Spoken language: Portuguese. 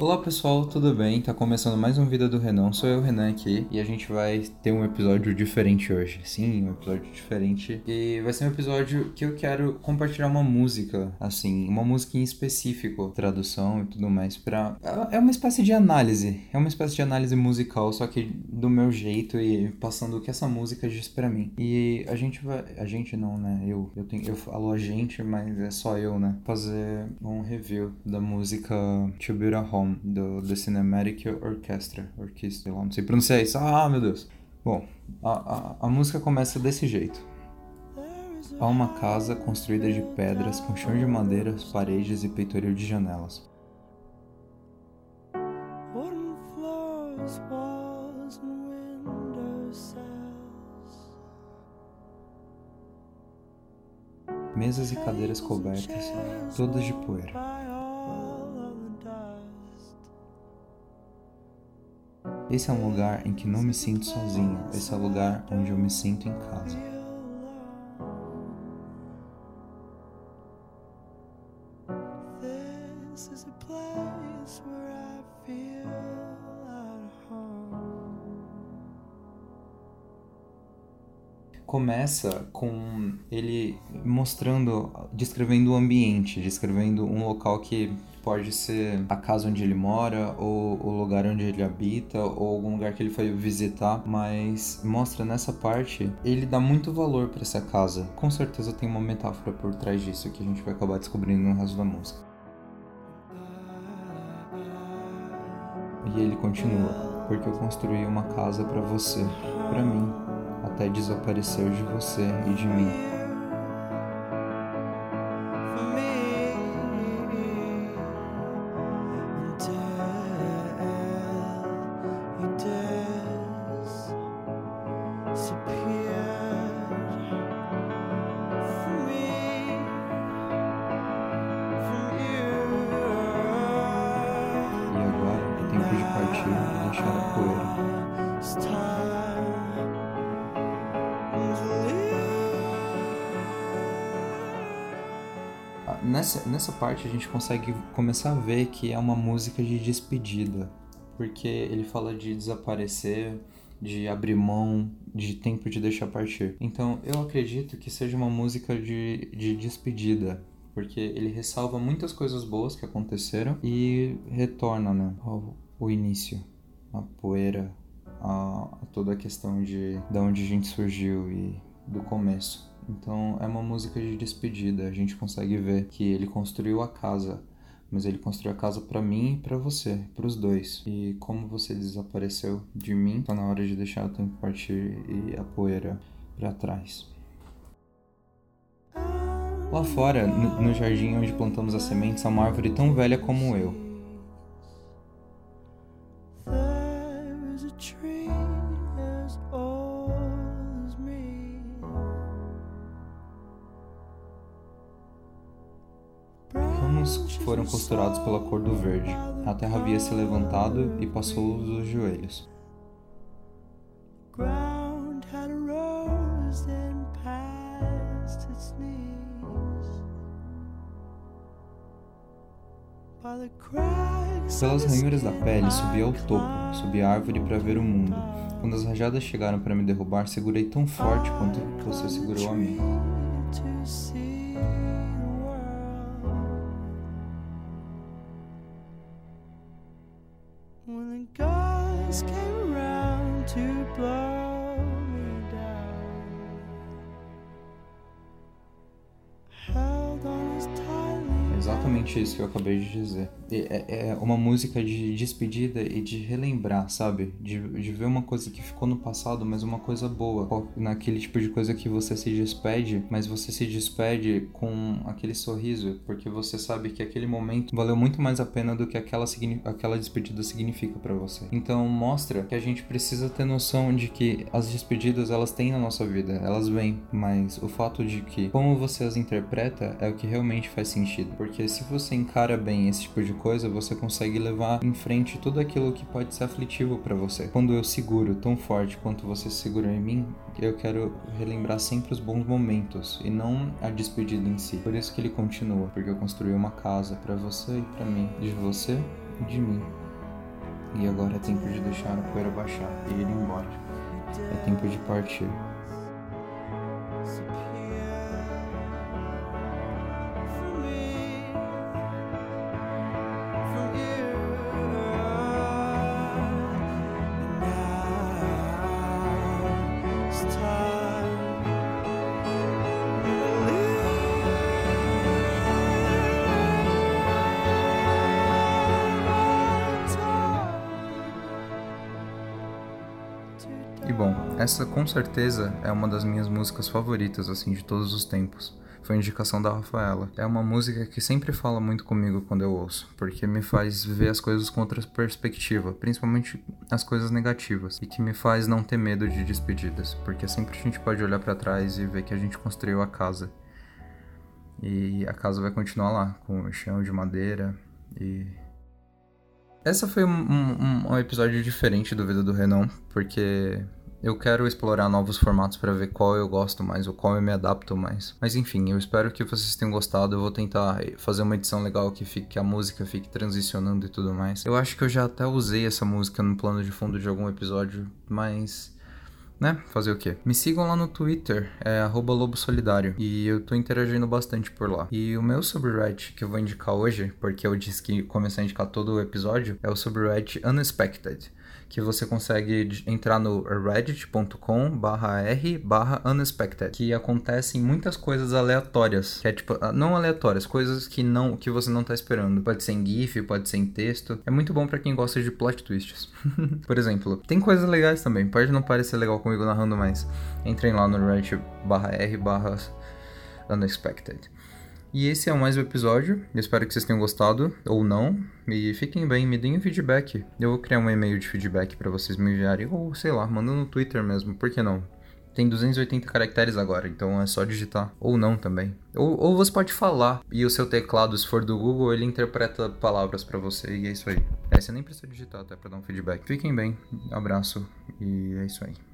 Olá pessoal, tudo bem? Tá começando mais um Vida do Renan, sou eu, Renan, aqui, e a gente vai ter um episódio diferente hoje. Sim, um episódio diferente. E vai ser um episódio que eu quero compartilhar uma música, assim, uma música em específico, tradução e tudo mais, pra. É uma espécie de análise, é uma espécie de análise musical, só que do meu jeito e passando o que essa música diz pra mim. E a gente vai. A gente não, né? Eu, eu, tenho, eu falo a gente, mas é só eu, né? Fazer um review da música To a Home do The Cinematic Orchestra. Orquestra, não sei pronunciar isso. Ah, meu Deus. Bom, a, a, a música começa desse jeito. Há uma casa construída de pedras com chão de madeira, paredes e peitoril de janelas. Mesas e cadeiras cobertas, todas de poeira. Esse é um lugar em que não me sinto sozinho, esse é o lugar onde eu me sinto em casa. Começa com ele mostrando, descrevendo o ambiente, descrevendo um local que pode ser a casa onde ele mora, ou o lugar onde ele habita, ou algum lugar que ele foi visitar, mas mostra nessa parte, ele dá muito valor para essa casa. Com certeza tem uma metáfora por trás disso que a gente vai acabar descobrindo no resto da música. E ele continua: Porque eu construí uma casa para você, para mim, até desaparecer de você e de mim. Nessa, nessa parte a gente consegue começar a ver que é uma música de despedida, porque ele fala de desaparecer, de abrir mão, de tempo de deixar partir. Então eu acredito que seja uma música de, de despedida, porque ele ressalva muitas coisas boas que aconteceram e retorna né, ao, ao início, a poeira, a, a toda a questão de, de onde a gente surgiu e do começo. Então é uma música de despedida. A gente consegue ver que ele construiu a casa, mas ele construiu a casa para mim e para você, para os dois. E como você desapareceu de mim, tá na hora de deixar o tempo partir e a poeira para trás. Lá fora, no, jardim onde plantamos as sementes, há uma árvore tão velha como eu. Foram costurados pela cor do verde. A terra havia se levantado e passou os joelhos. Pelas ranhuras da pele subi ao topo, subi a árvore para ver o mundo. Quando as rajadas chegaram para me derrubar, segurei tão forte quanto você segurou a mim. when the guys came around to blow. Exatamente isso que eu acabei de dizer. É, é uma música de despedida e de relembrar, sabe? De, de ver uma coisa que ficou no passado, mas uma coisa boa. Naquele tipo de coisa que você se despede, mas você se despede com aquele sorriso, porque você sabe que aquele momento valeu muito mais a pena do que aquela, aquela despedida significa para você. Então mostra que a gente precisa ter noção de que as despedidas elas têm na nossa vida, elas vêm, mas o fato de que como você as interpreta é o que realmente faz sentido. Porque se você encara bem esse tipo de coisa, você consegue levar em frente tudo aquilo que pode ser aflitivo para você. Quando eu seguro tão forte quanto você segurou em mim, eu quero relembrar sempre os bons momentos e não a despedida em si. Por isso que ele continua, porque eu construí uma casa para você e para mim, de você de mim. E agora é tempo de deixar a poeira baixar e ir embora. É tempo de partir. E bom, essa com certeza é uma das minhas músicas favoritas, assim, de todos os tempos. Foi indicação da Rafaela. É uma música que sempre fala muito comigo quando eu ouço, porque me faz ver as coisas com outra perspectiva, principalmente as coisas negativas, e que me faz não ter medo de despedidas, porque sempre a gente pode olhar para trás e ver que a gente construiu a casa. E a casa vai continuar lá, com o chão de madeira e essa foi um, um, um, episódio diferente do Vida do Renan, porque eu quero explorar novos formatos para ver qual eu gosto mais ou qual eu me adapto mais. Mas enfim, eu espero que vocês tenham gostado. Eu vou tentar fazer uma edição legal que, fique, que a música fique transicionando e tudo mais. Eu acho que eu já até usei essa música no plano de fundo de algum episódio, mas né? Fazer o quê? Me sigam lá no Twitter, é lobo solidário, e eu tô interagindo bastante por lá. E o meu subreddit que eu vou indicar hoje, porque eu disse que comecei a indicar todo o episódio, é o subreddit Unexpected que você consegue entrar no reddit.com barra r barra unexpected, que acontecem muitas coisas aleatórias, que é tipo, ah, não aleatórias, coisas que não que você não tá esperando. Pode ser em GIF, pode ser em texto. É muito bom para quem gosta de plot twists. Por exemplo, tem coisas legais também, pode não parecer legal comigo narrando, mas entrem lá no reddit barra r barra unexpected. E esse é mais um episódio. Eu espero que vocês tenham gostado ou não. E fiquem bem, me deem um feedback. Eu vou criar um e-mail de feedback para vocês me enviarem. Ou sei lá, mandando no Twitter mesmo. Por que não? Tem 280 caracteres agora, então é só digitar. Ou não também. Ou, ou você pode falar e o seu teclado, se for do Google, ele interpreta palavras para você e é isso aí. É, você nem precisa digitar até pra dar um feedback. Fiquem bem, abraço e é isso aí.